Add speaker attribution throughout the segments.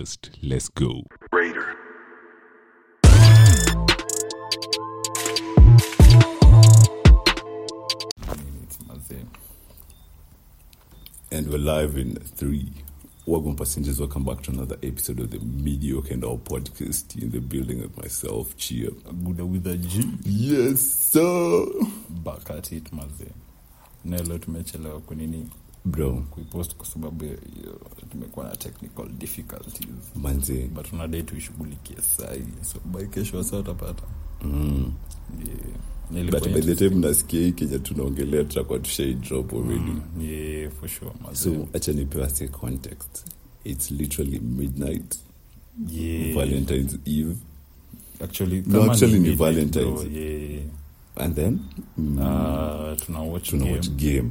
Speaker 1: podcast. Let's go.
Speaker 2: Raider.
Speaker 3: And we're live in three. Welcome, passengers. Welcome back to another episode of the Mediocre and All podcast in the building with myself, Chia.
Speaker 4: Buda with a G.
Speaker 3: Yes, sir.
Speaker 4: Back at it mazee. Na leo tumechelewa kunini
Speaker 3: Bro,
Speaker 4: kuipost kwa sababu ya- ya- tumekuwa na technical difficulties
Speaker 3: manze.
Speaker 4: but tunadai tuishughulikie sahi so by kesho wasa utapata
Speaker 3: Mm.
Speaker 4: yeah.
Speaker 3: But by the time nasikia hii Kenya tunaongelea tutakuwa tushai drop already.
Speaker 4: Mm, yeah, for sure mazee.
Speaker 3: So, acha nipewa context. It's literally midnight,
Speaker 4: yeah.
Speaker 3: Valentine's Eve.
Speaker 4: actually
Speaker 3: No, actually ni
Speaker 4: midnight,
Speaker 3: Valentine's.
Speaker 4: bro, yeah.
Speaker 3: And then,
Speaker 4: tuna watch
Speaker 3: tuna
Speaker 4: game.
Speaker 3: watch game.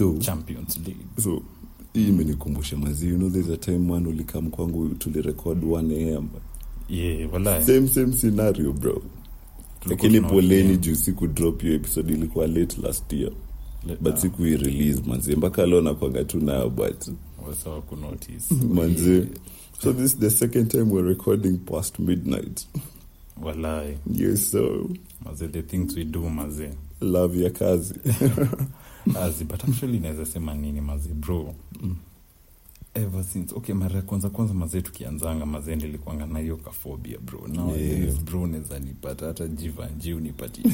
Speaker 4: Yeah.
Speaker 3: So,
Speaker 4: champions league.
Speaker 3: so hii imenikumbusha mazi you know there's a time one ulikam kwangu tulirekod 1 am
Speaker 4: yeah walai
Speaker 3: same same scenario bro. Lakini poleni juu siku drop hiyo episode ilikuwa late last year. But siku hii release manzi. Mpaka leo nakwanga tu nayo but manzi. So this is the second time we're recording past midnight.
Speaker 4: Walai
Speaker 3: yes so
Speaker 4: maze the things we do maze
Speaker 3: love ya kazi
Speaker 4: azi but actually naweza sema nini maze bro ever since. Okay mara ya kwanza kwanza mazee tukianzanga mazee nilikuanga na hiyo kafobia bro. Now
Speaker 3: Yeah.
Speaker 4: bro naweza nipata hata jivanji unipatie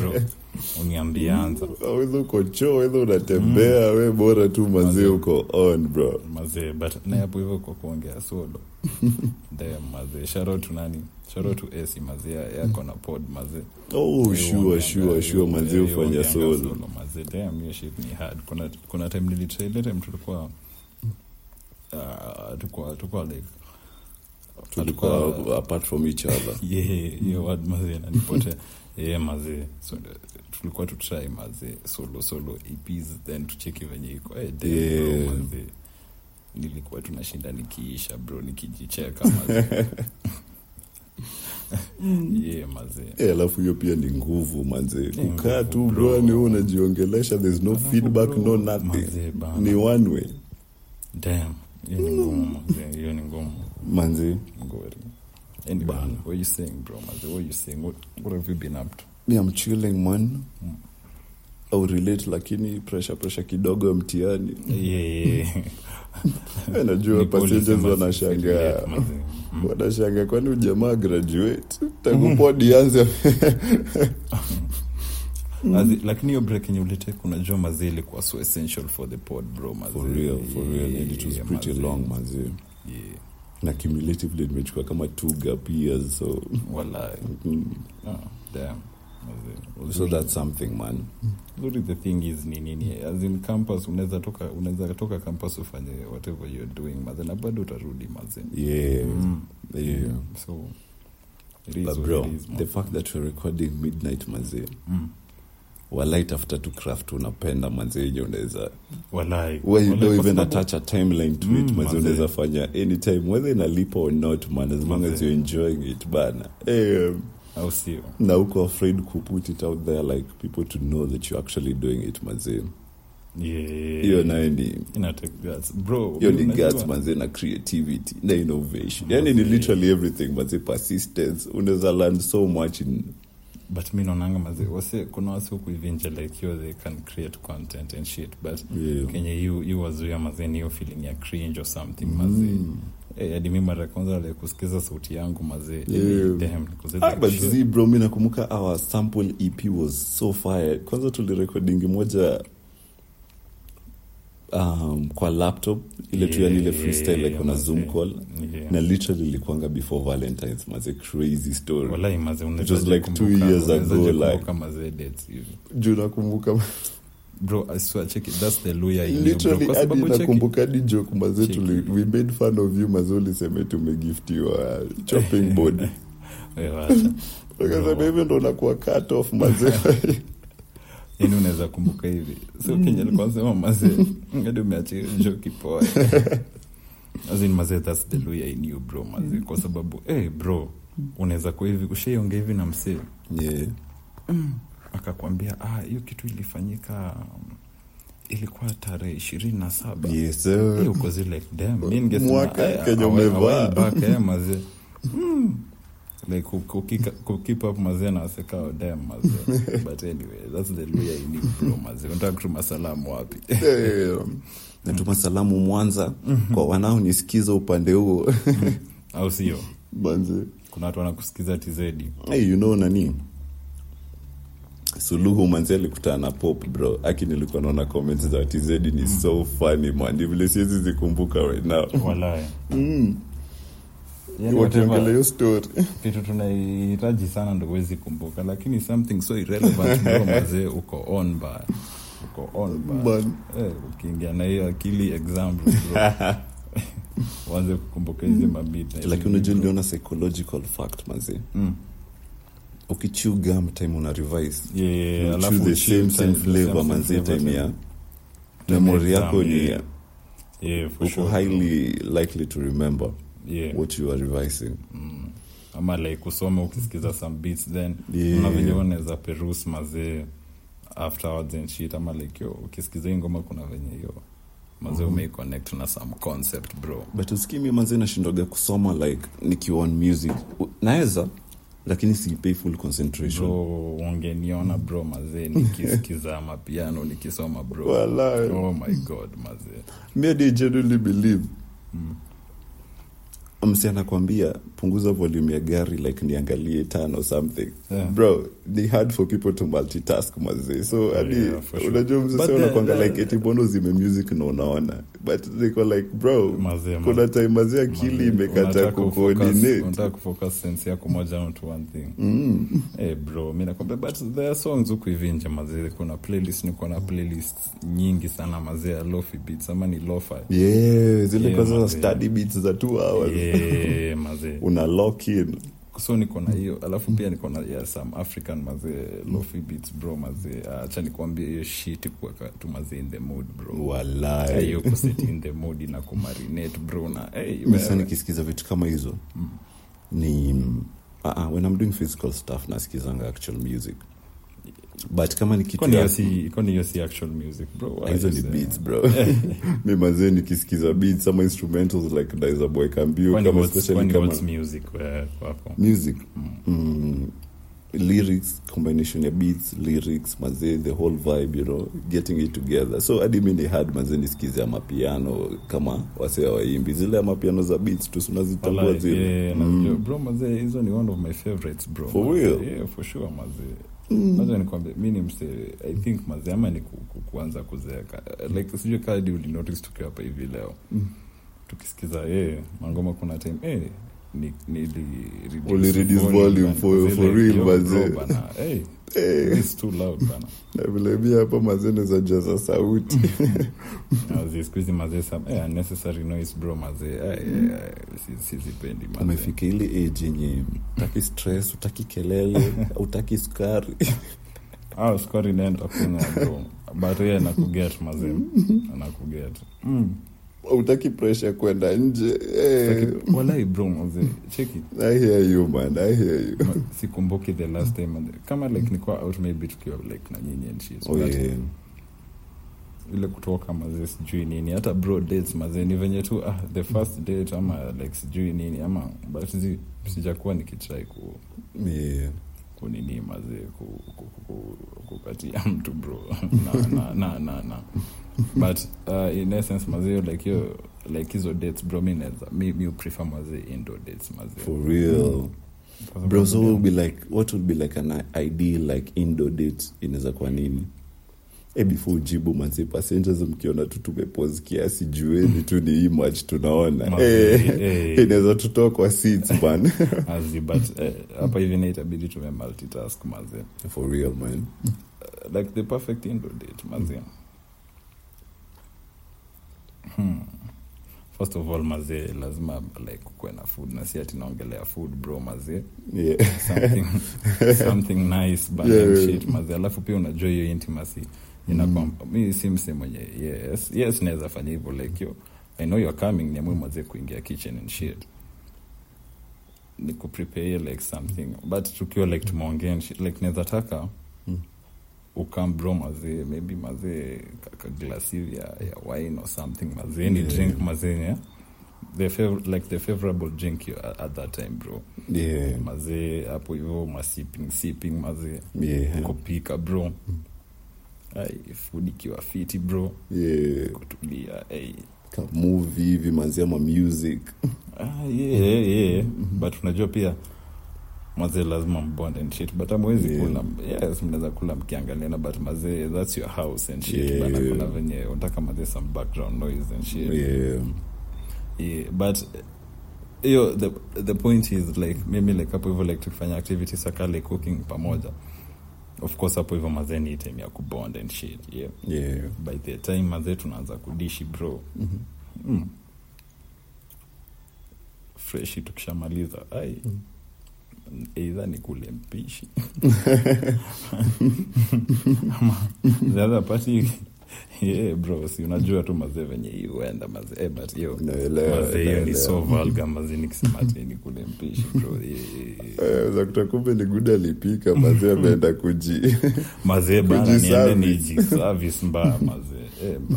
Speaker 4: bro. Uniambie
Speaker 3: aweza uko choo wedha unatembea we bora tu mazee uko on bro.
Speaker 4: Mazee but na hapo hivyo kwa kuongea solo. Damn, mazee sharo tu nani? Sharo tu esi mazee yako na pod mazee
Speaker 3: oh sure sure sure mazee ufanya solo
Speaker 4: mazee damn hiyo shit ni hard. Kuna kuna time nilitrailete mtu tulikuwa uh, tulikuwa tulikuwa like
Speaker 3: tulikuwa apart from each other.
Speaker 4: Yeah hiyo word mazee nanipotea yeah mazee so tulikuwa tutry mazee solo solo EPs then tucheki venye iko. Eh damn
Speaker 3: Yeah.
Speaker 4: mazee nilikuwa tunashinda nikiisha bro nikijicheka mazee yeah mazee
Speaker 3: Eh, alafu hiyo pia ni nguvu manze kukaa tu brani unajiongelesha there's no feedback no nothing. ni one way.
Speaker 4: Damn hiyo ni ngumu. mazee hiyo ni ngumu.
Speaker 3: Manze?
Speaker 4: Ngori anyway
Speaker 3: Bana.
Speaker 4: what you saying bro? Mazee what you saying? What, what have you been up to?
Speaker 3: Mi am chilling man. Au relate lakini pressure pressure kidogo ya mtihani.
Speaker 4: Yeah.
Speaker 3: Eh, najua passengers wanashangaa.
Speaker 4: Mm.
Speaker 3: wanashangaa kwani ujamaa graduate? Tangu podi anze
Speaker 4: Azi, lakini hiyo break yenye ulitake unajua mazee ilikuwa so essential for the pod bro mazee
Speaker 3: for real for real and it was pretty
Speaker 4: mazee.
Speaker 3: long manze
Speaker 4: yeah.
Speaker 3: Na cumulatively nimechukua kama two gap years so.
Speaker 4: Walai
Speaker 3: mm,
Speaker 4: oh, damn
Speaker 3: so that's something man.
Speaker 4: Uzuri the thing is ni nini? As in campus unaweza toka unaweza toka campus ufanye whatever you're doing mazee na bado utarudi mazee
Speaker 3: yeah.
Speaker 4: Mm.
Speaker 3: yeah.
Speaker 4: So it is
Speaker 3: But bro,
Speaker 4: it is,
Speaker 3: the fact that we're recording midnight manze
Speaker 4: Mm.
Speaker 3: Walai tafuta tu craft unapenda manzi yenye unaweza even attach a timeline to it fanya anytime whether inalipa or not man as long as you're enjoying it bana. Um,
Speaker 4: au sio?
Speaker 3: na uko afraid kuput it out there like people to know that you're actually doing it
Speaker 4: yeah.
Speaker 3: Hiyo nayo ni
Speaker 4: guts.
Speaker 3: Ni manze na creativity na innovation. Yani ni literally everything manzi persistence. Unaweza learn so much in
Speaker 4: but mi naonanga mazi wase kuna wase huku hivi nje like yo they can create content and shit but
Speaker 3: Yeah.
Speaker 4: kenye yu, wazuia mazi niyo feeling ya cringe or something mazi. Eh, hadi mi mara ya kwanza like kusikiza sauti yangu mazee
Speaker 3: Ah, bro mi nakumbuka our sample ep was so fire. Kwanza tulirekodingi moja um, kwa laptop. Ile tu yani ile
Speaker 4: Yeah,
Speaker 3: freestyle like on a zoom call.
Speaker 4: Yeah.
Speaker 3: na literally ilikuanga before valentines maze crazy story.
Speaker 4: Walai, maze,
Speaker 3: It was like two
Speaker 4: kumbuka-
Speaker 3: years ago, like- juu nakumbuka
Speaker 4: bro i swear check it. That's the lawyer in you bro.
Speaker 3: Literally hadi
Speaker 4: sababu
Speaker 3: nakumbuka hadi joke maze tuli we made fun of you maze uliseme tumegiftiwa chopping board.
Speaker 4: Eh,
Speaker 3: akasema hivyo ndo nakuwa cut off maze
Speaker 4: yani unaweza kumbuka hivi. So kenya alikuwa sema mazee hadi umeachia hiyo kipoa azin mazee that's the lawyer in you bro mazee kwa sababu hey, bro unaweza kuwa hivi. Ushaiongea hivi na msee.
Speaker 3: Yeah.
Speaker 4: akakwambia ah kitu ilifanyika um, ilikuwa tarehe ishirini na saba.
Speaker 3: Yes sir.
Speaker 4: Eh, uko zile like, mi ningesema, eh, eh, mazee Mm. Like ku- kukika- kukeep up mazee na wasekao mazee but anyway that's the luya ini bro mazee unataka kutuma salamu wapi?
Speaker 3: Natuma salamu mwanza. Kwa wanaonisikiza upande huo.
Speaker 4: Au sio?
Speaker 3: Manze.
Speaker 4: Kuna watu wanakusikiza tizedi
Speaker 3: hey, you know nani? Suluhu manzi alikutana na pop bro. Aki nilikuwa naona comments za tz ni so funny man. Vile siwezi zikumbuka right now. Mm.
Speaker 4: Whatever
Speaker 3: hiyo story.
Speaker 4: Kitu tunahitaji sana ndo huwezi kumbuka lakini something so irrelevant mazee uko on ba uko on ba eh, ukiingia na hiyo akili example uanze kukumbuka hizi mabit
Speaker 3: lakini unajua niliona psychological fact mazee.
Speaker 4: Mm.
Speaker 3: ukichew gum time una revise.
Speaker 4: Yeah, yeah,
Speaker 3: the same same flavor manzi time ya memory yako ni
Speaker 4: yeah. Yeah,
Speaker 3: uko
Speaker 4: sure.
Speaker 3: highly likely to remember
Speaker 4: Yeah.
Speaker 3: what you are revising
Speaker 4: Mm. ama like usome ukisikiza some beats then
Speaker 3: Yeah.
Speaker 4: una venye unaweza perus mazee afterwards and shit ama like yo ukisikiza hii ngoma kuna venye hiyo mazee umeiconnect na some concept bro
Speaker 3: but usikimi manzi nashindoga kusoma like nikiwa on music naweza lakini siipei full concentration
Speaker 4: bro ungeniona bro mazee nikisikiza mapiano nikisoma bro
Speaker 3: Walai.
Speaker 4: oh my god mazee
Speaker 3: mi genuinely believe
Speaker 4: Mm.
Speaker 3: Msi anakwambia punguza volume ya gari like niangalie tano something.
Speaker 4: Yeah.
Speaker 3: bro ni hard for people to multitask mazee so hadi
Speaker 4: Yeah, sure.
Speaker 3: unajua
Speaker 4: But
Speaker 3: msasa
Speaker 4: the-
Speaker 3: unakwanga
Speaker 4: the-
Speaker 3: like eti bono zime music na unaona? But niko like bro
Speaker 4: Mazee,
Speaker 3: kuna time mazee akili imekata kucoordinate
Speaker 4: kufocus sense yako moja onto one thing.
Speaker 3: Mm.
Speaker 4: hey bro mi nakwambia but there are songs huku hivi nje mazee kuna playlist niko na playlist nyingi sana mazee ya lofi beats ama ni lofi.
Speaker 3: Yeah zile
Speaker 4: Yeah,
Speaker 3: kwanza study beats za two hours.
Speaker 4: Yeah, mazee
Speaker 3: una lock in.
Speaker 4: So niko na hiyo alafu pia niko na yeah, some african mazee lofi beats bro mazee acha nikwambie hiyo shit kuweka tu mazee in the mood bro.
Speaker 3: Walai.
Speaker 4: Hiyo kuset in the mood na kumarinate bro na hey,
Speaker 3: sasa nikisikiza vitu kama hizo. Ni uh, uh, when i'm doing physical stuff nasikizanga actual music but kama ni kitu hizo ni beats bro. Mi mazee nikisikiza beats ama instrumentals like daiza boy kambio kama especially kama
Speaker 4: music kwako?
Speaker 3: Music. Mm, lyrics combination ya beats lyrics mazee the whole vibe you know getting it together. So hadi mi ni hard mazee nisikize ya mapiano kama wasea waimbi. Zile ya mapiano za beats tu unazitambua zile.
Speaker 4: yeah,
Speaker 3: Mm.
Speaker 4: bro mazee hizo ni one of my favorites bro.
Speaker 3: For real?
Speaker 4: yeah, for sure mazee maza nikwambia mi ni mse i think mazee ni ku, ku, kuanza kuzeeka. Uh, like sijui kadi ulinotice tukiwa hapa hivi leo.
Speaker 3: Mm.
Speaker 4: tukisikiza ye mangoma kuna time eh, hey,
Speaker 3: Eh,
Speaker 4: it's too loud bana.
Speaker 3: Na vile mi hapa mazene za jaza sauti.
Speaker 4: Mazee, mazee eh, unnecessary noise bro mazee eh, eh, eh, si- sizipendi mazee
Speaker 3: umefika ile age yenye utaki stress utaki kelele utaki sukari.
Speaker 4: Ah, sukari naenda kunywa bro. But yeye anakuget mazee anakuget mm.
Speaker 3: Utaki presha kwenda nje eh,
Speaker 4: walai bro mazee cheki
Speaker 3: i hear you man i hear you
Speaker 4: sikumbuki the last time and- kama like nikuwa out maybe tukiwa like na nyinyi and shit
Speaker 3: oh,
Speaker 4: yeah.
Speaker 3: yeah.
Speaker 4: ile kutoka mazee sijui nini hata bro dates mazee ni venye tu ah, the first date ama like sijui nini ama but sijakuwa nikitrai ku
Speaker 3: Yeah.
Speaker 4: Kunini mazee kupatia ku, ku, ku, mtu bro. Na, na, na, na, na. but uh, in essence mazee like hiyo like hizo dates bro mi naeza mi, mi prefer mazee indoor dates
Speaker 3: for real.
Speaker 4: Kwa
Speaker 3: bro so would be like what would be like an ideal like indoor date inaweza kuwa nini before ujibu manzi passengers mkiona tu tumepose kiasi jueni tu ni hii mach tunaona.
Speaker 4: Mazee,
Speaker 3: Eh,
Speaker 4: eh.
Speaker 3: inaweza tutoa kwa seats man.
Speaker 4: But eh, hapa hivi na itabidi tume multitask manzi.
Speaker 3: For real man.
Speaker 4: Like the perfect date mazee hmm. first of all mazee lazima like kuwe na food na si ati naongelea food bro mazee
Speaker 3: yeah.
Speaker 4: Something, something nice but
Speaker 3: yeah.
Speaker 4: shit mazee alafu pia unajua hiyo intimacy inakuwa mi si mse mwenye yes yes naweza fanya hivyo like yo i know you're coming niamue mwazie kuingia kitchen and shit. Ni kuprepare like something. But tukiwa like tumeongea like naweza taka
Speaker 3: Mm.
Speaker 4: ukam bro mazee maybe mazee kaglasi ya, ya wine or something mazee ni
Speaker 3: Yeah.
Speaker 4: drink mazee yeah? the fav- like the favorable drink you, at, at that time bro.
Speaker 3: Yeah.
Speaker 4: Mazee hapo hivyo masiping sipping mazee.
Speaker 3: Yeah.
Speaker 4: Kupika bro. Ai food ikiwa fiti bro.
Speaker 3: Yeah.
Speaker 4: Kutulia ai.
Speaker 3: Ka hivi manzia ma music.
Speaker 4: Ah, yeah, yeah. but unajua pia mazee lazima mbond and shit. But amwezi
Speaker 3: Yeah.
Speaker 4: kula yes mnaweza kula mkiangaliana but mazee that's your house and shit.
Speaker 3: Yeah.
Speaker 4: bana kuna venye unataka mazee some background noise and shit.
Speaker 3: Yeah.
Speaker 4: Yeah, but hiyo the, the point is like mimi like hapo hivyo like tukifanya activities like cooking pamoja of course hapo hivyo mazee ni time ya kubond and shit yeah.
Speaker 3: Yeah.
Speaker 4: By the time mazee tunaanza kudishi bro. Mm. freshi tukishamaliza ai. Eidha ni kule mpishi. Ama the other party yeah bro si unajua tu mazee venye hii huenda mazee eh, but yo mazee hiyo ni so vulgar mazee nikisema tini kule mpishi bro.
Speaker 3: Eh, za ni good alipika mazee ameenda kuji.
Speaker 4: Mazee bana niende nijiservice mbaya mazee eh, ba.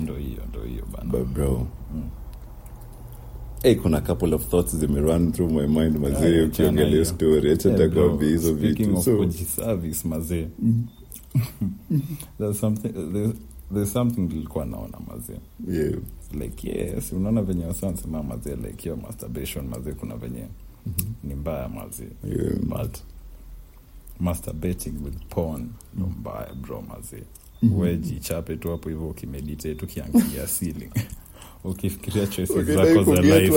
Speaker 4: ndo hiyo ndo hiyo bana.
Speaker 3: Bro Hey, kuna couple of thoughts zimerun through my mind mazee
Speaker 4: Ah,
Speaker 3: ukiongelea story. Acha
Speaker 4: Eh,
Speaker 3: hizo vitu.
Speaker 4: of
Speaker 3: so
Speaker 4: kujiservice mazee there's something there's, there's something nilikuwa naona mazee
Speaker 3: yeah.
Speaker 4: Like yes unaona venye wasansema mazee like hiyo masturbation mazee kuna venye ni mbaya mazee
Speaker 3: Yeah.
Speaker 4: but masturbating with porn ndo mbaya bro mazee we wejichape tu hapo hivyo ukimeditate ukiangalia ceiling ukifikiria choices zako za life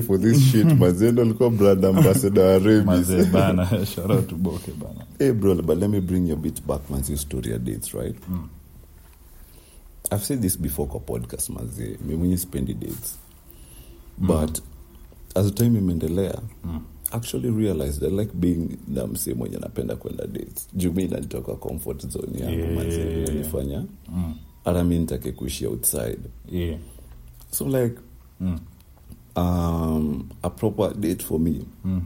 Speaker 3: for this shit mazee ndo alikuwa brand ambassador wa rabies
Speaker 4: bana. Shout out to boke bana.
Speaker 3: Hey bro, but let me bring you bit back manzi story dates, right? I've said this before kwa podcast manzi, mi mwenye spendi dates. But as time imeendelea, actually realized I like being na msee mwenye napenda kwenda dates. Juu mi comfort zone yangu
Speaker 4: Yeah.
Speaker 3: manzi, inanifanya
Speaker 4: mm.
Speaker 3: mi nitake kuishi outside.
Speaker 4: yeah.
Speaker 3: So like
Speaker 4: mm.
Speaker 3: um, a proper date for me
Speaker 4: Mm.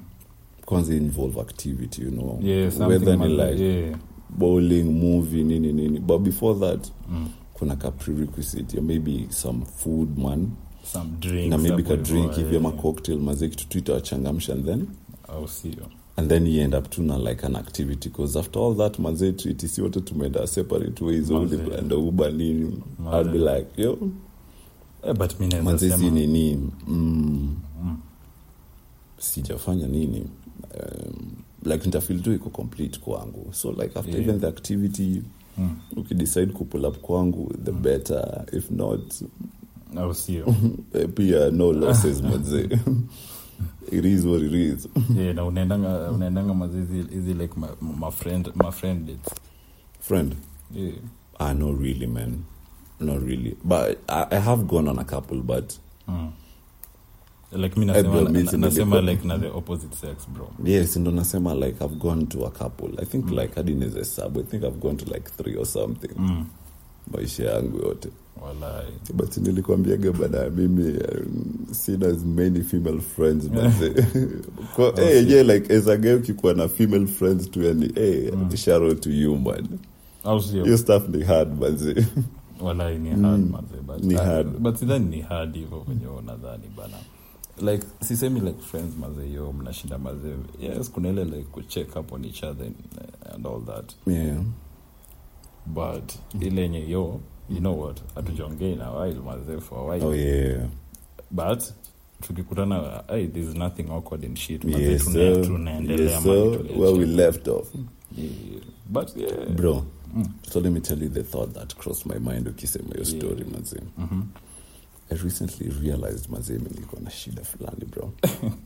Speaker 3: kwanza involve activity, you know.
Speaker 4: Yeah,
Speaker 3: Whether ni like
Speaker 4: yeah.
Speaker 3: bowling movie nini nini but before that
Speaker 4: Mm.
Speaker 3: kuna ka prerequisite maybe some food man
Speaker 4: some
Speaker 3: na maybe ka drink hivi ama cocktail maze kitu tu itawachangamsha and then
Speaker 4: au sio.
Speaker 3: and then you end up tu na like an activity because after all that maze tuitisi wote tumeenda separate ways
Speaker 4: Mazee.
Speaker 3: uba nini i'll be like yo.
Speaker 4: But mi naweza
Speaker 3: si nini? Mm,
Speaker 4: Mm.
Speaker 3: sijafanya nini? Um, like nitafil tu iko complete kwangu. So like after
Speaker 4: Yeah.
Speaker 3: even the activity
Speaker 4: Mm.
Speaker 3: ukidecide kupull up kwangu the better. If not
Speaker 4: au sio?
Speaker 3: Eh, pia no losses mazee it is what it is.
Speaker 4: Yeah, na unaendanga unaendanga mazizi hizi like my, my friend my friend dates.
Speaker 3: Friend?
Speaker 4: Yeah.
Speaker 3: ah no really man. Not really. But I, i have gone on a couple but
Speaker 4: mm. like mi nasema,
Speaker 3: bro,
Speaker 4: na, like na the opposite sex bro.
Speaker 3: Yes ndo nasema like i've gone to a couple. I think like hadi sub i think i've gone to like three or something.
Speaker 4: Mm.
Speaker 3: maisha yangu yote
Speaker 4: walai
Speaker 3: but nilikwambiaga bana mimi um, sina as many female friends but Kwa-
Speaker 4: Oh,
Speaker 3: eh, yeah, like as a guy ukikuwa na female friends tu yani hey,
Speaker 4: Mm.
Speaker 3: shout out to you man hiyo stuff ni hard manzi.
Speaker 4: walai ni
Speaker 3: Mm.
Speaker 4: manzi but,
Speaker 3: Ni hard.
Speaker 4: but sidhani ni hard hivyo venye unadhani bana like sisemi like friends maze yo mnashinda maze yes kuna ile like kucheck up on each other and, and all that
Speaker 3: yeah.
Speaker 4: but ile yenye yo you know what? Hatujaongei na while mazee for a while
Speaker 3: oh yeah.
Speaker 4: But tukikutana hey, there's nothing awkward and shit. Mazee
Speaker 3: yes
Speaker 4: tuna- tunaendelea
Speaker 3: yes where we left off.
Speaker 4: Yeah. but yeah.
Speaker 3: Bro
Speaker 4: Mm.
Speaker 3: so let me tell you the thought that crossed my mind ukisema hiyo story
Speaker 4: Yeah.
Speaker 3: mm
Speaker 4: -hmm.
Speaker 3: i recently realized mazee nilikuwa na shida fulani bro.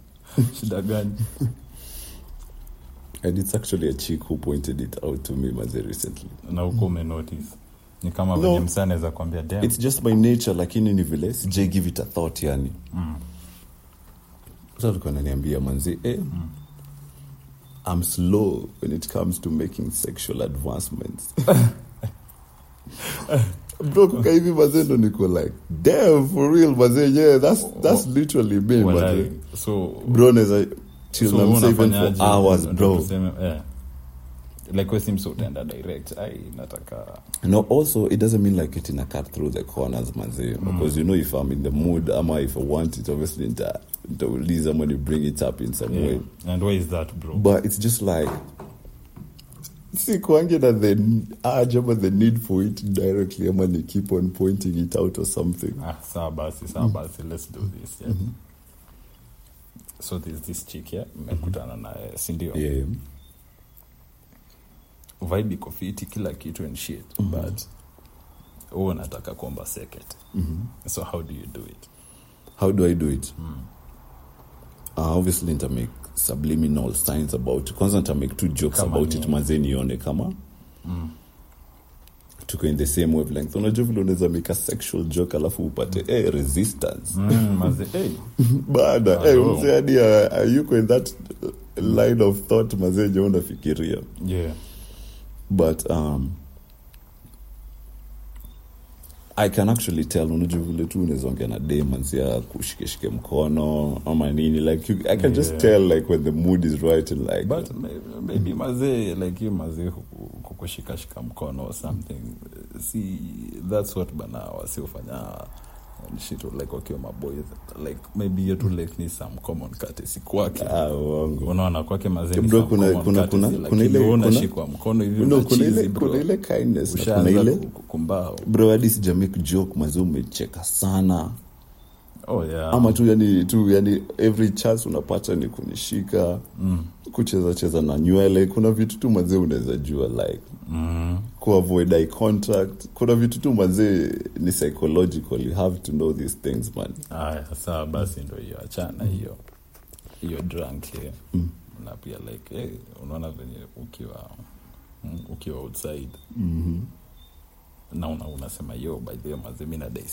Speaker 4: Shida gani?
Speaker 3: And it's actually a chick who pointed it out to me mazee recently.
Speaker 4: Na huko umenotice ni kama
Speaker 3: No.
Speaker 4: venye msa anaweza kuambia damn.
Speaker 3: it's just my nature lakini ni vile sijai give it a thought yani
Speaker 4: Mm.
Speaker 3: alikuwa naniambia manzi eh, i'm slow when it comes to making sexual advancements bro kuka hivi mazee ndo niko like damn for real mazee yeah that's, that's literally me mazee
Speaker 4: so
Speaker 3: bro neza chill
Speaker 4: So
Speaker 3: na even for hours bro
Speaker 4: tuseme, eh. Like we simso utaenda direct. Ai nataka
Speaker 3: no also it doesn't mean like in a cut through the corners manzi. Mm. because you know if i'm in the mood ama if i want it obviously nita nitauliza when you bring it up in some
Speaker 4: yeah.
Speaker 3: way
Speaker 4: and why is that bro?
Speaker 3: But it's just like si kwange na the urge ama the need for it directly ama ni keep on pointing it out or something.
Speaker 4: Ah sawa basi sawa basi let's do this yeah. mm-hmm. so there's this chick yeah mmekutana naye sindio
Speaker 3: yeah, yeah
Speaker 4: vibe iko fiti kila kitu and shit but huo unataka kuomba second. So how do you do it?
Speaker 3: How do i do it? Uh, obviously nitamake subliminal signs about kwanza nitamake two jokes
Speaker 4: Kama
Speaker 3: about it
Speaker 4: nini?
Speaker 3: mazee nione kama tuko in the same wavelength. Unajua vile unaweza make a sexual joke alafu upate eh, resistance.
Speaker 4: Mm, hey,
Speaker 3: baada
Speaker 4: Ah,
Speaker 3: eh, mzee hadi uh, uh, yuko in that line of thought mazee jo unafikiria?
Speaker 4: Yeah
Speaker 3: but um, i can actually tell unajua vile tu unaweza na na demansia kushikeshike mkono ama nini like you, i can just tell like when the mood is right and like
Speaker 4: but may- maybe mazee like you mazee kukushikashika mkono or something. See that's what bana wasiofanya and shit like wakiwa maboys like maybe yetu like ni some common courtesy. Kwake.
Speaker 3: Ah,
Speaker 4: unaona kwake mazee
Speaker 3: Bro,
Speaker 4: some
Speaker 3: kuna-
Speaker 4: common
Speaker 3: kuna- kuna- kuna ile-
Speaker 4: unashikwa mkono hivi
Speaker 3: no, kuna ile kuna ile kindness kuna ile
Speaker 4: ku-
Speaker 3: bro hadi sijamake joke mazee umecheka sana
Speaker 4: oh yeah
Speaker 3: ama tu yani tu yani every chance unapata ni kunishika
Speaker 4: mm.
Speaker 3: kucheza cheza na nywele kuna vitu tu mazee unaweza jua like
Speaker 4: Mm.
Speaker 3: kuavoid eye contact kuna vitu tu mazee ni psychological you have to know these things man
Speaker 4: aya sawa basi ndo hiyo achana hiyo hiyo drunk
Speaker 3: Mm.
Speaker 4: na pia like hey, unaona venye ukiwa mm, ukiwa outside
Speaker 3: mm-hmm.
Speaker 4: na una, unasema yo by the way mazee mi nadai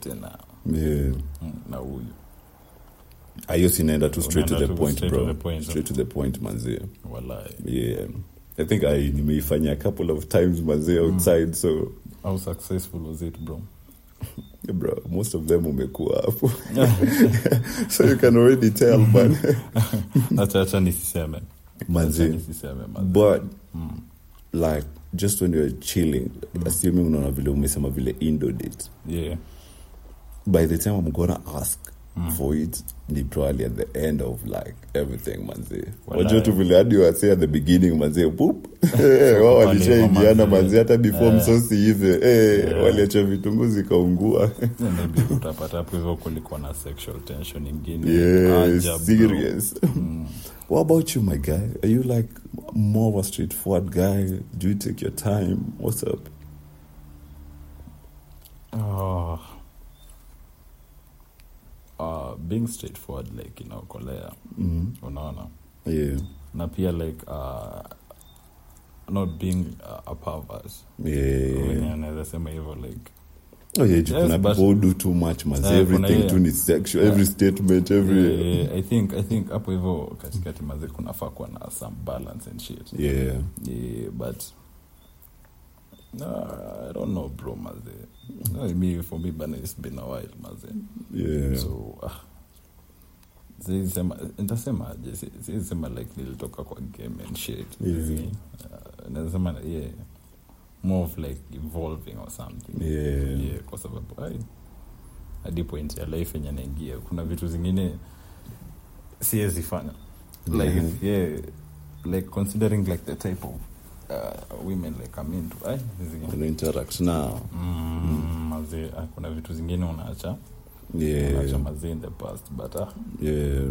Speaker 4: tena
Speaker 3: yeah.
Speaker 4: mm, na huyu.
Speaker 3: Hiyo sinaenda tu straight to the point
Speaker 4: straight
Speaker 3: bro.
Speaker 4: to the point,
Speaker 3: straight to the point
Speaker 4: manzie
Speaker 3: yeah. I think i nimeifanya a couple of times manzie outside so.
Speaker 4: How successful was it bro?
Speaker 3: Bro most of them umekuwa hapo. So you can already tell man.
Speaker 4: Acha acha nisiseme.
Speaker 3: Manzie
Speaker 4: nisiseme manzie
Speaker 3: but
Speaker 4: mm.
Speaker 3: like just when you're chilling assuming unaona vile umesema vile indo date
Speaker 4: yeah
Speaker 3: by the time i'm gonna ask
Speaker 4: Mm.
Speaker 3: for it ni probably at the end of like everything manzi wajua tu vile hadi wasee at the beginning manzi pup wao walishaingiana
Speaker 4: manzi
Speaker 3: hata before
Speaker 4: yeah.
Speaker 3: msosi hivyo hey,
Speaker 4: Yeah.
Speaker 3: waliacha vitunguu zikaungua.
Speaker 4: Utapata hapo hivyo kulikuwa na sexual tension ingine yes,
Speaker 3: serious.
Speaker 4: Mm.
Speaker 3: what about you my guy? Are you like more of a straightforward guy? Do you take your time? What's up
Speaker 4: Oh. Uh, being straightforward like inaokolea
Speaker 3: mm.
Speaker 4: unaona?
Speaker 3: Yeah.
Speaker 4: Na pia like uh, not being uh, a pervert
Speaker 3: yeah.
Speaker 4: Anaweza sema hivyo like
Speaker 3: Oh yeah,
Speaker 4: Yes,
Speaker 3: kuna
Speaker 4: but-
Speaker 3: do too much
Speaker 4: mas yeah,
Speaker 3: everything
Speaker 4: yeah.
Speaker 3: tu ni sexual, every statement, every
Speaker 4: eh, i think i think hapo hivyo katikati maze kunafaa kuwa na some balance and shit.
Speaker 3: Yeah.
Speaker 4: yeah, but no, i don't know bro maze no, me for me but it's been a while maze
Speaker 3: Yeah.
Speaker 4: so sema ntasemaje Si- siwezi sema like nilitoka kwa game and shit
Speaker 3: Yeah.
Speaker 4: Uh, nasema yeah more of like evolving or something
Speaker 3: Yeah.
Speaker 4: yeah, kwa sababu ai hadi point ya life yenye naingia kuna vitu zingine siwezi fanya like
Speaker 3: Yeah.
Speaker 4: yeah like considering like the type of uh, women like I'm into ai zingine
Speaker 3: interact now.
Speaker 4: mm, mm. Maze, kuna vitu zingine unaacha
Speaker 3: Yeah.
Speaker 4: but ah
Speaker 3: Yeah.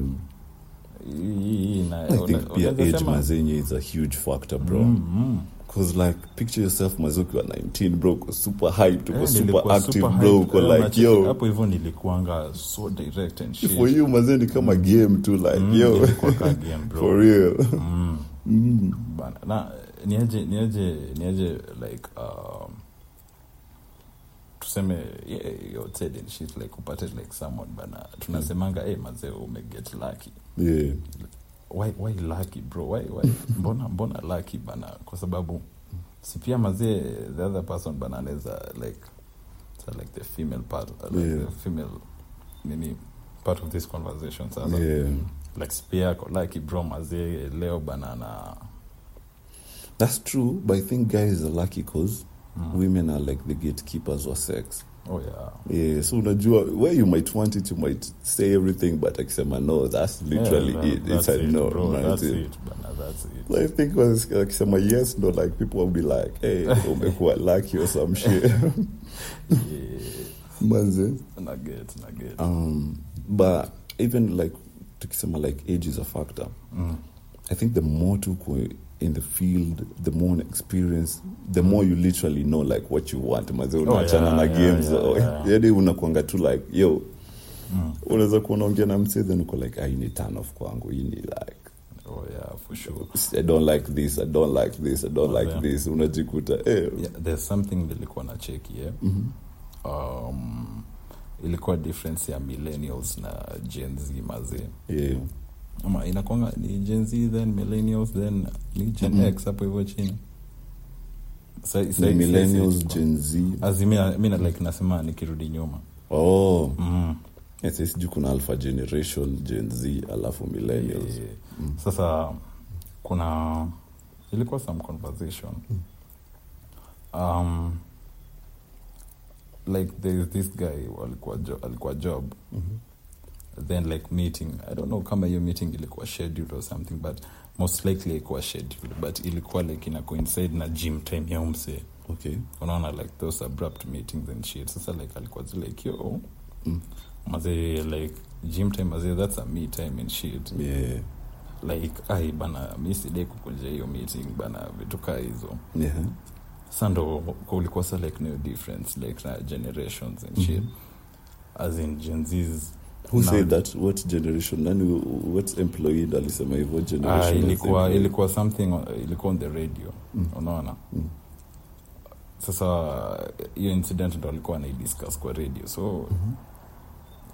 Speaker 3: mazenye is a huge factor bro
Speaker 4: Mm, -hmm.
Speaker 3: cause like picture yourself ukiwa 19 bro uko super hyped uko
Speaker 4: Eh,
Speaker 3: super active
Speaker 4: super
Speaker 3: bro uko
Speaker 4: Eh,
Speaker 3: like yo
Speaker 4: hapo hivyo nilikuanga so direct and shit.
Speaker 3: for you maze ni kama game tu like
Speaker 4: Mm,
Speaker 3: yo
Speaker 4: game, bro.
Speaker 3: for real
Speaker 4: Mm.
Speaker 3: mm.
Speaker 4: Bana, na niaje niaje niaje like um, tuseme yeah, you're outside and shit like upate like someone bana tunasemanga hey, mazee umeget lucky.
Speaker 3: Yeah.
Speaker 4: Why, why lucky bro? Why, why? mbona mbona lucky bana? Kwa sababu si pia mazee the other person bana anaweza like so like the female part like
Speaker 3: Yeah.
Speaker 4: the female nini part of this conversation sasa.
Speaker 3: Yeah.
Speaker 4: Like spia yako lucky bro mazee leo banana
Speaker 3: That's true, but I think guys are lucky because
Speaker 4: Mm.
Speaker 3: women are like the gatekeepers of sex.
Speaker 4: oh yeah
Speaker 3: Yeah, so unajua where you might want it, you might say everything, but akisema no, that's literally
Speaker 4: Yeah,
Speaker 3: it. It's a
Speaker 4: it,
Speaker 3: no.
Speaker 4: bro,
Speaker 3: right?
Speaker 4: that's it bana that's it
Speaker 3: So I think was akisema yes, no, like people will be like, hey, umekuwa lucky or some shit.
Speaker 4: yeah
Speaker 3: Manze.
Speaker 4: naget naget
Speaker 3: Um, but even like tukisema like age is a factor.
Speaker 4: mm.
Speaker 3: I think the more tuko in the field, the more experience, the more you literally know like what you want. Maze unaachana
Speaker 4: yeah,
Speaker 3: na
Speaker 4: yeah,
Speaker 3: games.
Speaker 4: yeah,
Speaker 3: or-
Speaker 4: yeah.
Speaker 3: yani unakuanga tu like yo
Speaker 4: Mm.
Speaker 3: unaweza kuwa unaongea na msee then uko like hii ni turn off kwangu hii ni like
Speaker 4: oh yeah for sure
Speaker 3: I don't like this, I don't like this, I don't like
Speaker 4: Yeah.
Speaker 3: this. Unajikuta eh.
Speaker 4: yeah, there's something nilikuwa na cheki yeah?
Speaker 3: -hmm.
Speaker 4: um, ilikuwa difference ya millennials na gen z mazee
Speaker 3: Yeah.
Speaker 4: Ama inakwanga ni gen z then millennials then ni gen
Speaker 3: Mhm.
Speaker 4: x hapo hivyo chini Sa- sa-
Speaker 3: Ni millennials,
Speaker 4: sa-
Speaker 3: Gen Z.
Speaker 4: azimia mi na like nasema nikirudi nyuma
Speaker 3: Oh.
Speaker 4: mm.
Speaker 3: Yes, yes, juu kuna alpha generation, Gen Z, alafu millennials.
Speaker 4: Yeah.
Speaker 3: Mm.
Speaker 4: sasa kuna ilikuwa some conversation um, like there's this guy alikuwa jo, alikuwa job
Speaker 3: Mhm.
Speaker 4: Then like meeting i don't know kama hiyo meeting ilikuwa scheduled or something but most likely ilikuwa scheduled but ilikuwa like ina coincide na gym time ya umse
Speaker 3: Okay.
Speaker 4: unaona like those abrupt meetings and shit sasa like alikuwa zi like yo
Speaker 3: Mm.
Speaker 4: mazee like gym time mazee that's a me time and shit
Speaker 3: Yeah.
Speaker 4: like ai bana mi sidai kukuja hiyo meeting bana vitu kaa hizo
Speaker 3: Yeah.
Speaker 4: sa ndo kulikuwa sa like no difference like na generations and shit
Speaker 3: Mhm.
Speaker 4: as in gen z's
Speaker 3: Who
Speaker 4: now-
Speaker 3: said that? What generation? Nani, what employee ndo alisema hivyo generation
Speaker 4: uh,
Speaker 3: ilikuwa
Speaker 4: ilikuwa something ilikuwa on the radio
Speaker 3: Mm.
Speaker 4: unaona
Speaker 3: Mm.
Speaker 4: sasa hiyo incident ndo alikuwa anaidiscuss kwa radio so
Speaker 3: Mhm.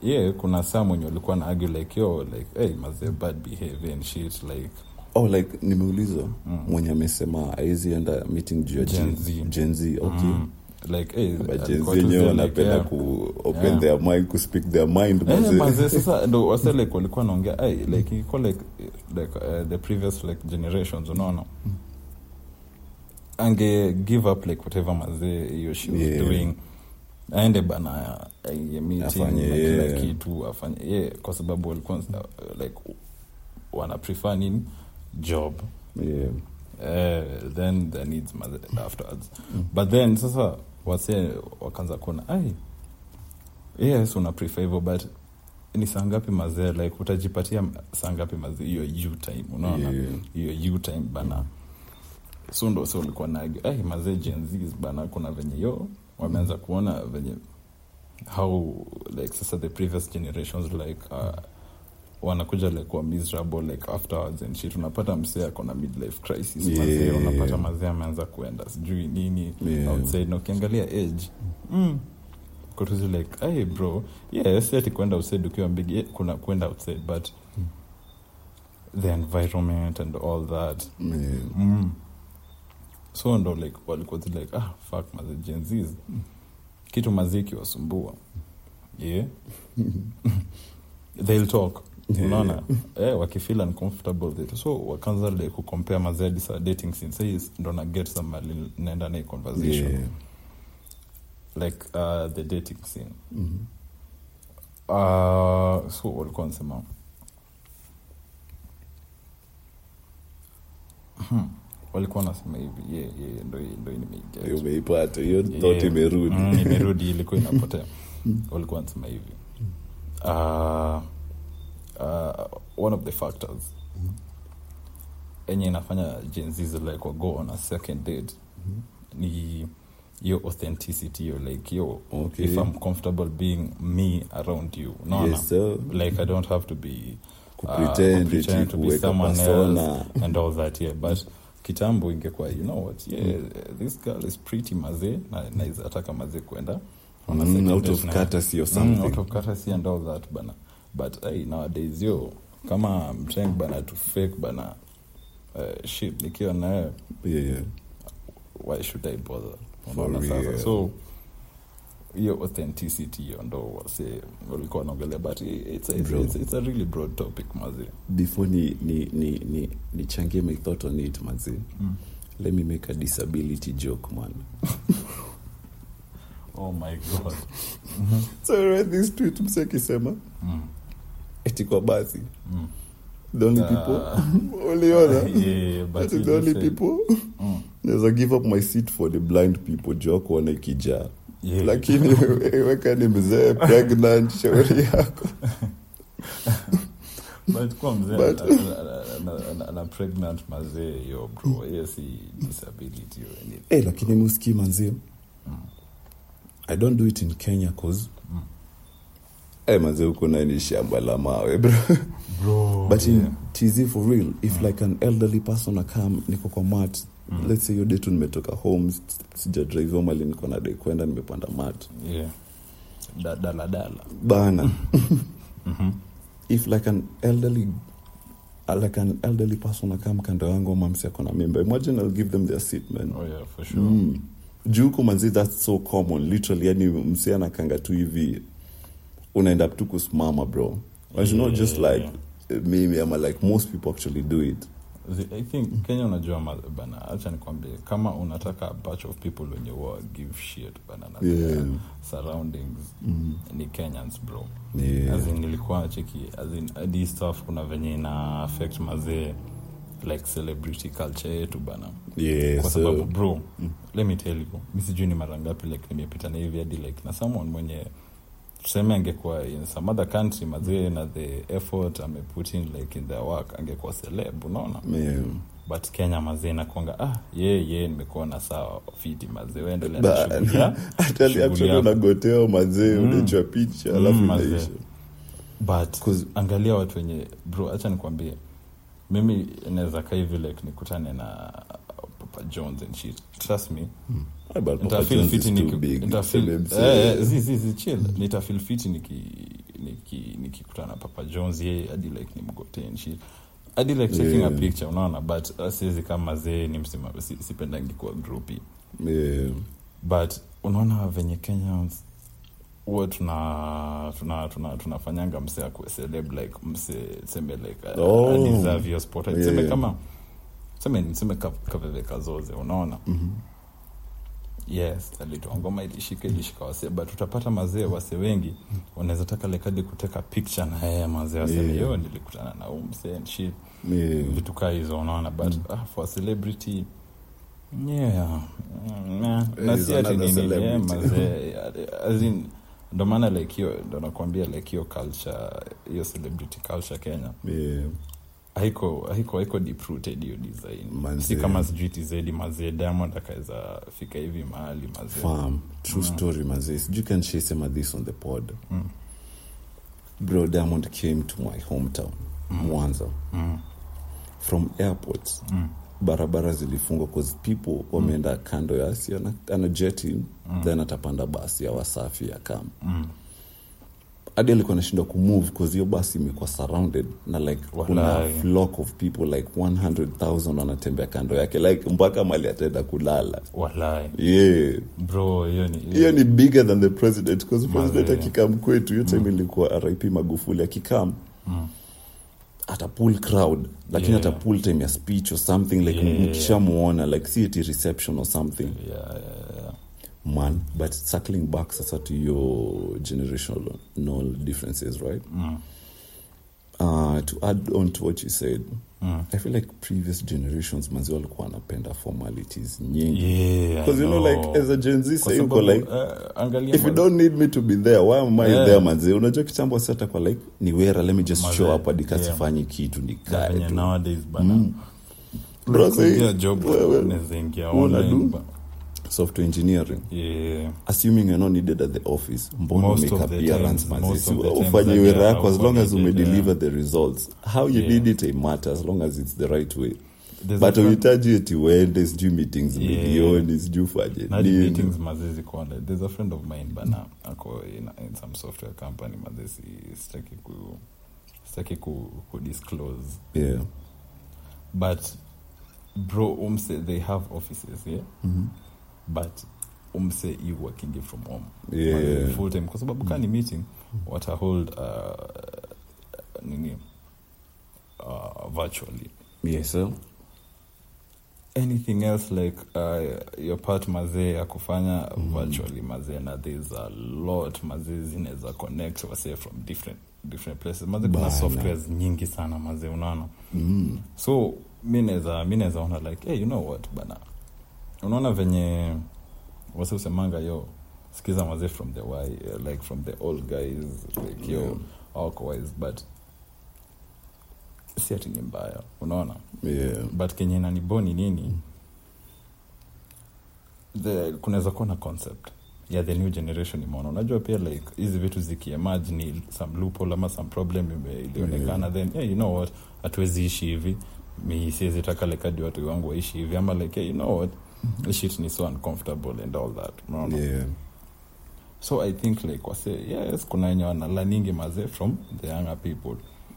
Speaker 4: yeah kuna saa mwenye walikuwa na argue like yo like hey maze bad behavior and shit like
Speaker 3: Oh, like nimeuliza
Speaker 4: Mm.
Speaker 3: mwenye amesema aizi enda meeting juu ya
Speaker 4: Gen
Speaker 3: Gen-
Speaker 4: Z.
Speaker 3: Gen Z, okay.
Speaker 4: mm, like
Speaker 3: wanapenda their mind, their mind. Mazee.
Speaker 4: sasa ndo wase walikuwa naongea like ilikuwa like like uh, the previous like generations unaona ange give up like whatever mazee hiyo she was
Speaker 3: Yeah.
Speaker 4: doing aende bana aingie meeting kila
Speaker 3: yeah.
Speaker 4: kitu afanye yeah, kwa sababu walikuwa uh, like wana prefer nini job
Speaker 3: Yeah.
Speaker 4: uh, then the needs afterwards
Speaker 3: Mm.
Speaker 4: but then sasa wase wakaanza kuona ai yes una prefer hivyo but ni saa ngapi mazee like utajipatia saa ngapi mazee hiyo u time unaona
Speaker 3: Yeah.
Speaker 4: hiyo u time bana so ndo so ulikuwa nag ai mazee jenzis bana kuna venye yo wameanza kuona venye how like sasa the previous generations like uh, wanakuja like wa miserable like afterwards and shit unapata msee ako na midlife crisis
Speaker 3: Yeah.
Speaker 4: mazee unapata mazee ameanza kuenda sijui nini
Speaker 3: Yeah.
Speaker 4: outside na ukiangalia age mm. kotuzi like hey bro yes ati kuenda outside ukiwa mbigi kuna kuenda outside but the environment and all that
Speaker 3: Yeah.
Speaker 4: mm. so ndo like walikuwa like ah fuck maze jenzis kitu maziki wasumbua yeah they'll talk. Unaona eh, wakifeel uncomfortable with it. so wakaanza like kucompare mazedi sa dating scene say ndo na get some mali naenda na conversation
Speaker 3: Yeah.
Speaker 4: like uh, the dating scene
Speaker 3: -hmm.
Speaker 4: uh, so walikuwa nasema Hmm. walikuwa nasema hivi yeah, yeah, ndo.
Speaker 3: Hiyo umeipata hiyo thought imerudi
Speaker 4: Mm, imerudi ilikuwa inapotea walikuwa nasema hivi uh, uh, one of the factors enye inafanya jenzis like wago on a second date ni your authenticity yo like yo
Speaker 3: Okay.
Speaker 4: if i'm comfortable being me around you no,
Speaker 3: Yes,
Speaker 4: like i don't have to be
Speaker 3: Kupretend,
Speaker 4: uh, to be someone
Speaker 3: persona.
Speaker 4: else and all that yeah. But kitambo ingekuwa you know what yeah this girl is pretty mazee na naweza ataka mazee kwenda
Speaker 3: Mm, out of courtesy or
Speaker 4: Mm, out of courtesy and all that bana but hey, nowadays yo kama mteng bana to fake bana uh, shit nikiwa nayo
Speaker 3: Yeah, yeah.
Speaker 4: why should i bother unaona sasa so hiyo authenticity hiyo ndo wase walikuwa wanaongelea but it's, it's,
Speaker 3: Bro.
Speaker 4: it's, it's a really broad topic mazi
Speaker 3: before ni ni ni ni nichangie my thought on it mazi
Speaker 4: mm.
Speaker 3: let me make a disability joke man
Speaker 4: oh my god
Speaker 3: so I read this tweet mse akisema
Speaker 4: mm.
Speaker 3: Eti kwa basi
Speaker 4: Mm.
Speaker 3: the only
Speaker 4: Ah.
Speaker 3: people uliona
Speaker 4: Yeah, but
Speaker 3: Ati
Speaker 4: you
Speaker 3: the only
Speaker 4: said-
Speaker 3: people
Speaker 4: Mm.
Speaker 3: naweza give up my seat for the blind people jua kuona ikijaa
Speaker 4: Yeah.
Speaker 3: lakini weka ni mzee pregnant shauri yako
Speaker 4: but kwa mzee
Speaker 3: But-
Speaker 4: ana- ana- ana- ana pregnant mazee yo bro hiyo disability or anything
Speaker 3: hey, lakini muski manzio
Speaker 4: Mm.
Speaker 3: i don't do it in kenya cause
Speaker 4: Mm.
Speaker 3: Hey, manze huko naye ni shamba la mawe bro.
Speaker 4: Bro
Speaker 3: but in tz for real? If like an elderly person akam niko kwa mat
Speaker 4: Mm.
Speaker 3: let's say hiyo day nimetoka home sija drive home ali niko kwenda nimepanda mat.
Speaker 4: Yeah. Da- daladala
Speaker 3: bana.
Speaker 4: Mhm.
Speaker 3: if like an elderly uh, like an elderly person akam kando yangu ama msi ako na mimba imagine i'll give them their seat man.
Speaker 4: Oh yeah for sure.
Speaker 3: Mm. juu huko manzi that's so common literally yani msi anakanga tu hivi unaenda tu kusimama bro yeah. not just like yeah. mimi ama like most people actually do it
Speaker 4: i think kenya unajua bana hacha nikwambie kama unataka a batch of people wenye wa give shit bana na
Speaker 3: Yeah.
Speaker 4: surroundings
Speaker 3: mm.
Speaker 4: ni kenyans bro
Speaker 3: yeah.
Speaker 4: as in nilikuwa cheki as hadi stuff kuna venye ina affect mazee like celebrity culture yetu bana
Speaker 3: yeah,
Speaker 4: kwa
Speaker 3: so,
Speaker 4: bro
Speaker 3: Mm.
Speaker 4: let me tell you mi sijui ni mara ngapi like nimepita na hivi hadi like na someone mwenye tuseme angekuwa in some other country mazee na the effort ameput in like in their work angekuwa celeb unaona
Speaker 3: yeah.
Speaker 4: but kenya mazee nakwanga ah ye ye nimekuona sawa fiti mazee waendelea
Speaker 3: Ba-
Speaker 4: na shughuli ya-
Speaker 3: Actually-
Speaker 4: shughuli
Speaker 3: actually
Speaker 4: yako.
Speaker 3: unagoteo mazee
Speaker 4: Mm.
Speaker 3: unachwa picha
Speaker 4: Mm,
Speaker 3: alafu
Speaker 4: mazee. but angalia watu wenye bro hacha nikwambie mimi naweza kaa hivi like nikutane na papa jones and shit trust me
Speaker 3: Ah, but Papa John's
Speaker 4: fiti
Speaker 3: is too
Speaker 4: niki-
Speaker 3: big.
Speaker 4: nitafeel- eh, eh, zi- zi- zi, chill nitafeel fiti niki- niki- nikikutana papa jones yeye hadi like nimgotee and shit hadi like taking
Speaker 3: Yeah.
Speaker 4: a picture unaona but siwezi kama zee ni msima sipendangi kuwa grupi
Speaker 3: Yeah.
Speaker 4: but unaona venye kenyans huwa tuna tuna tuna tunafanyanga mse celeb like mse seme like
Speaker 3: Oh.
Speaker 4: adeserve your spot
Speaker 3: Yeah.
Speaker 4: seme kama seme niseme kaveve kazoze unaona
Speaker 3: Mhm.
Speaker 4: yes alitoa ngoma ilishika ilishika wasee but utapata mazee wase wengi wanaweza taka lekadi kuteka picture na yeye mazee waseme
Speaker 3: Yeah.
Speaker 4: yo nilikutana na huu msee and shit
Speaker 3: Yeah.
Speaker 4: vitu kaa hizo unaona but
Speaker 3: Mm.
Speaker 4: ah, for celebrity yeah nah, na si ati nini mazee as in ndo maana like hiyo ndo nakwambia like hiyo culture hiyo celebrity culture kenya
Speaker 3: Yeah.
Speaker 4: Haiko haiko haiko deep rooted hiyo design si kama sijui tizedi mazee diamond akaweza fika hivi mahali mazee
Speaker 3: farm true
Speaker 4: Mm.
Speaker 3: story mazee sijui can she sema this on the pod
Speaker 4: Mm.
Speaker 3: bro diamond came to my hometown
Speaker 4: Mm.
Speaker 3: mwanza
Speaker 4: mm.
Speaker 3: from airports
Speaker 4: Mm.
Speaker 3: barabara zilifungwa cause people wameenda kando ya si ana, ana jeti
Speaker 4: Mm.
Speaker 3: then atapanda basi ya wasafi ya kam
Speaker 4: Mm.
Speaker 3: Hadi alikuwa anashindwa kumove cause hiyo basi imekuwa surrounded na like kuna flock of people like 100000 wanatembea kando yake like mpaka mali ataenda kulala yeah
Speaker 4: bro hiyo ni
Speaker 3: hiyo ni bigger than the president because president akikam kwetu hiyo time ilikuwa rip magufuli akikam
Speaker 4: Mm.
Speaker 3: ata crowd lakini
Speaker 4: Yeah.
Speaker 3: atapull time ya speech or something like
Speaker 4: Yeah.
Speaker 3: mkishamuona like si eti reception or something
Speaker 4: yeah, yeah, yeah.
Speaker 3: Man but circling back sasa to your generational differences right
Speaker 4: Mm.
Speaker 3: uh, to add on to what you said
Speaker 4: Mm.
Speaker 3: i feel like previous generations manzi walikuwa wanapenda formalities nyingi
Speaker 4: Yeah,
Speaker 3: you know like as a gen z say uko like
Speaker 4: uh,
Speaker 3: if you don't need me to be there why am I
Speaker 4: Yeah.
Speaker 3: there manzi unajua kitambo sasa kwa like ni wera let me just
Speaker 4: Mazee,
Speaker 3: show up hadi
Speaker 4: yeah.
Speaker 3: kitu nikae tu
Speaker 4: nowadays bana
Speaker 3: Mm. Bro, say,
Speaker 4: job unaweza ingia online
Speaker 3: do?
Speaker 4: ba-
Speaker 3: software engineering
Speaker 4: yeah.
Speaker 3: assuming you're not needed at the office mbona make
Speaker 4: of
Speaker 3: appearance ufanye wera yako as long as umedeliver the results how you
Speaker 4: Yeah.
Speaker 3: did it it matters as long as it's the right way
Speaker 4: There's
Speaker 3: but uhitaji eti uende sijuu meetings
Speaker 4: Yeah.
Speaker 3: milioni sijuu ufanye
Speaker 4: na hadi
Speaker 3: nini.
Speaker 4: meetings mazezi kuonda there's a friend of mine bana ako in, in some software company mazezi sitaki ku sitaki ku, ku disclose
Speaker 3: yeah
Speaker 4: but bro umse they have offices yeah
Speaker 3: Mhm.
Speaker 4: But umse you working from home.
Speaker 3: Yeah.
Speaker 4: Full time kwa sababu kani meeting watahold uh, nini? Uh, virtually.
Speaker 3: Yes sir.
Speaker 4: Anything else like uh, your part mazee ya kufanya virtually mazee na there's a lot mazee zinaweza connect wase from different different places. Mazee kuna softwares nyingi sana mazee unaona?
Speaker 3: Mm.
Speaker 4: so mi naweza mi naweza ona like hey, you know what bana unaona venye wasi usemanga yo sikiza maze from the y uh, like from the old guys like yo
Speaker 3: Yeah.
Speaker 4: awako wise but si ati ni mbaya unaona?
Speaker 3: Yeah.
Speaker 4: But kenye naniboni nini? The kunaweza kuwa na concept ya the new generation imeona. Unajua pia like hizi vitu zikiemerge ni some loophole ama some problem ilionekana yeah. then yeah, you know what? Hatuwezi ishi hivi. Mi siwezi taka lekadi watu wangu waishi hivi. Ama like yeah, you know what shit ni so uncomfortable and all that unaona?
Speaker 3: Yeah.
Speaker 4: So i think like wase yes kuna wenye wanalaningi mazee from the younger people.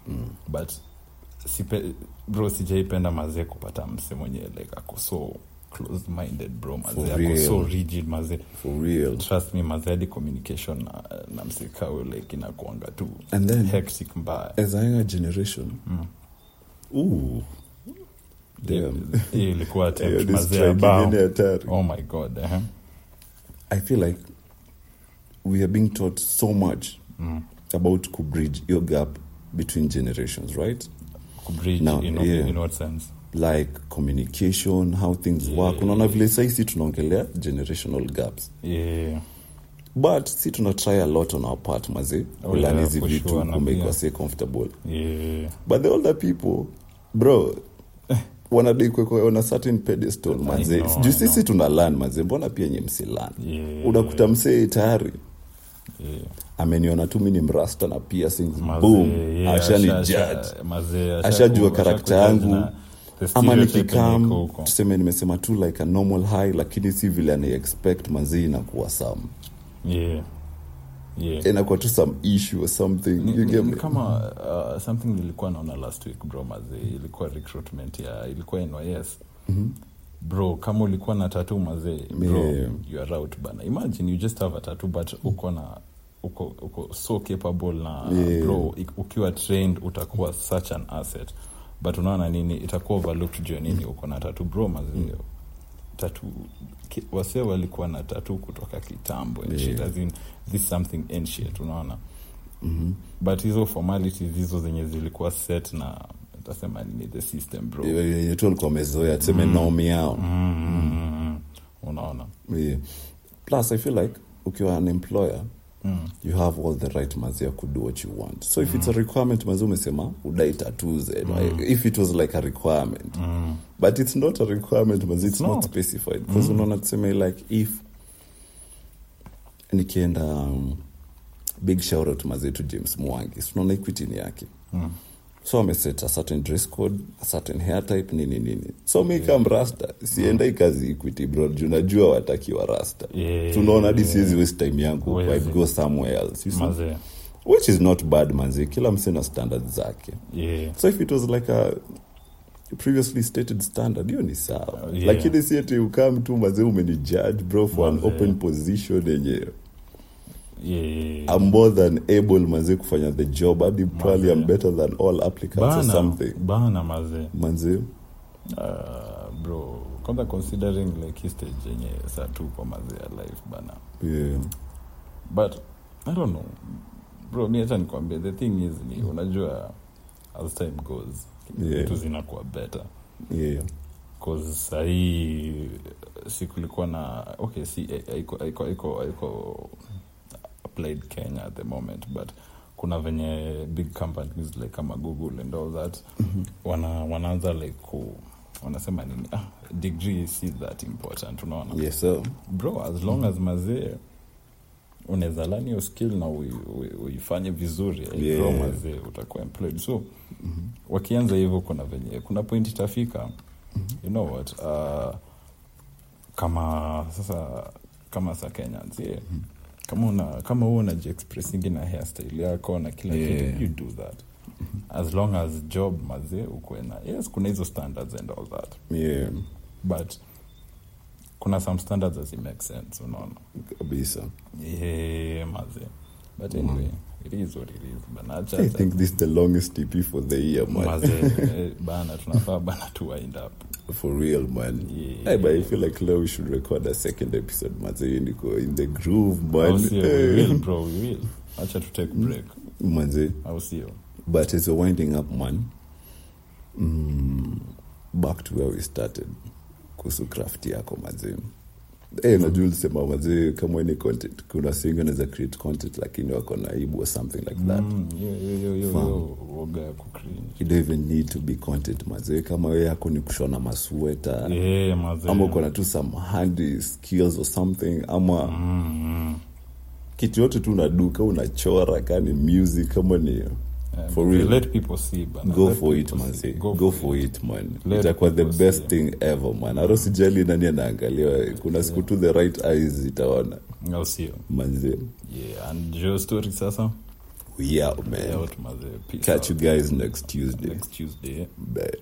Speaker 3: Mm.
Speaker 4: but sipe, bro sijaipenda mazee kupata mse mwenye like ako so close minded bro mazee ako so rigid mazee
Speaker 3: for real.
Speaker 4: Trust me mazee hadi communication na, na msikawe like inakuanga tu
Speaker 3: And then-
Speaker 4: hectic mbaya.
Speaker 3: as a younger generation
Speaker 4: Mm.
Speaker 3: ooh
Speaker 4: ilikuwa
Speaker 3: hatari.
Speaker 4: oh my god eh?
Speaker 3: i feel like we are being taught so much
Speaker 4: mm.
Speaker 3: about kubridge your gap between generations right
Speaker 4: kubridge
Speaker 3: Now,
Speaker 4: in,
Speaker 3: yeah.
Speaker 4: in what sense
Speaker 3: like communication how things
Speaker 4: Yeah.
Speaker 3: work unaona vile saisi tunaongelea generational gaps
Speaker 4: yeah
Speaker 3: but si tuna try a lot on our part maze
Speaker 4: Oh,
Speaker 3: kulani hizi vitu kumake
Speaker 4: pia.
Speaker 3: comfortable
Speaker 4: yeah
Speaker 3: but the older people bro wanadai kuwekwa on a certain pedestal maze juu sisi tuna lan mazee mbona pia nye msilan
Speaker 4: yeah.
Speaker 3: Unakuta msee tayari
Speaker 4: yeah.
Speaker 3: ameniona tu mi ni mrasta na piercings boom
Speaker 4: yeah,
Speaker 3: ashani
Speaker 4: asha-
Speaker 3: judge. ashajua karakta yangu. ama nikikam tuseme nimesema tu like a normal high lakini si vile ana expect inakuwa sam
Speaker 4: yeah yeah.
Speaker 3: Inakuwa tu some issue or something.
Speaker 4: Ni-
Speaker 3: you get
Speaker 4: ni
Speaker 3: me?
Speaker 4: kama uh, something nilikuwa naona last week bro maze ilikuwa recruitment ya ilikuwa nys
Speaker 3: Mhm.
Speaker 4: bro kama ulikuwa na tatu mazee bro
Speaker 3: Yeah.
Speaker 4: you are out bana. Imagine you just have a tattoo but uko na uko, uko so capable na
Speaker 3: Yeah.
Speaker 4: bro ukiwa trained utakuwa such an asset. But unaona nini itakuwa overlooked juu nini uko na tatu bro mazee tatu ki- wasee walikuwa na tatu kutoka kitambo and
Speaker 3: Yeah.
Speaker 4: shit as in this something ancient unaona
Speaker 3: Mhm.
Speaker 4: but hizo formalities hizo zenye zilikuwa set na tasema nini the system bro
Speaker 3: yenye tu alikuwa amezoea tuseme nomi yao
Speaker 4: mm, unaona
Speaker 3: yeah. plus i feel like ukiwa an employer
Speaker 4: mm.
Speaker 3: you have all the right mazia could do what you want so if it's a requirement mazi umesema udai tattoos mm. if it was like a requirement
Speaker 4: Mm.
Speaker 3: but it's not a requirement mazi it's
Speaker 4: It's
Speaker 3: not specified because
Speaker 4: Mm.
Speaker 3: unaona tuseme like if nikienda um, big shout out mazetu james mwangi equity ni yake
Speaker 4: Mm.
Speaker 3: So ameset a certain dress code a certain hair type nini nini. So mi kam rasta. Siendai kazi equity bro. Juu najua watakiwa rasta.
Speaker 4: Yeah.
Speaker 3: tunaona hadi siwezi waste time yangu I go somewhere else you see? which is not bad manzi kila mse na standard zake.
Speaker 4: Yeah.
Speaker 3: so if it was like a previously stated standard hiyo ni sawa.
Speaker 4: Yeah.
Speaker 3: lakini si ati ukam tu mazee umeni judge bro for an open position yenye
Speaker 4: Yeah.
Speaker 3: I'm more than able mazee kufanya the job. Hadi probably I'm better than all applicants or something.
Speaker 4: Bana mazee
Speaker 3: manzi
Speaker 4: uh, bro kwanza considering like stage yenye saa tuko mazee ya life bana.
Speaker 3: Yeah.
Speaker 4: but i don't know. Bro mi hata nikwambia the thing is ni unajua as time goes
Speaker 3: Yeah.
Speaker 4: zinakuwa better.
Speaker 3: Yeah.
Speaker 4: cause sahii si kulikuwa na okay si aiko aiko haiko applied kenya at the moment but kuna venye big companies like kama google and all that wana wanaanza like ku wanasema nini? Ah, degree si that important unaona?
Speaker 3: Yes, sir.
Speaker 4: bro as long as mazee unaweza lani hiyo skill na ui- ui- uifanye vizuri
Speaker 3: Yeah.
Speaker 4: mazee utakuwa employed. So wakianza hivyo kuna venye kuna point itafika. You know what? Uh, kama sasa kama sa kenyans yeah. Kama una kama huo unajiexpressingi na hairstyle yako na kila
Speaker 3: Yeah.
Speaker 4: kitu you do that. As long as job mazee ukuwe na yes kuna hizo standards and all that.
Speaker 3: Yeah.
Speaker 4: but kuna some standards as make sense unaona?
Speaker 3: Kabisa.
Speaker 4: Yeah, maze. But anyway it is what it is banacha
Speaker 3: i think this is the longest dp for the year man.
Speaker 4: Maze eh, bana tunafaa bana to wind up.
Speaker 3: For real man.
Speaker 4: Yeah.
Speaker 3: hey, but i feel like now we should record a second episode niko in the groove man.
Speaker 4: sio we will bro we will. Acha to take break.
Speaker 3: Manze
Speaker 4: au sio
Speaker 3: but it's a winding up man. Mm, back to where we started. Kuhusu craft yako mazee Hey, najua ulisema mazee kama ni content kuna singi anaweza create content lakini wako na aibu or something like that.
Speaker 4: Mm,
Speaker 3: you don't even need to be content mazee kama we yako ni kushona masweta
Speaker 4: yeah,
Speaker 3: ama uko na tu some handy skills or something ama
Speaker 4: mm,
Speaker 3: kitu yote tu unaduka unachora kani music kama ni
Speaker 4: mm.
Speaker 3: For real.
Speaker 4: let people see bana
Speaker 3: go
Speaker 4: Let
Speaker 3: for it man.
Speaker 4: see.
Speaker 3: go, for it. man.
Speaker 4: Let
Speaker 3: itakuwa the best
Speaker 4: see.
Speaker 3: thing ever man. Aro sijali nani anaangalia kuna siku tu the right eyes zitaona
Speaker 4: au sio.
Speaker 3: Manze.
Speaker 4: Yeah and your story sasa?
Speaker 3: We out man.
Speaker 4: Out
Speaker 3: catch you guys next tuesday.
Speaker 4: Next tuesday
Speaker 3: Bye.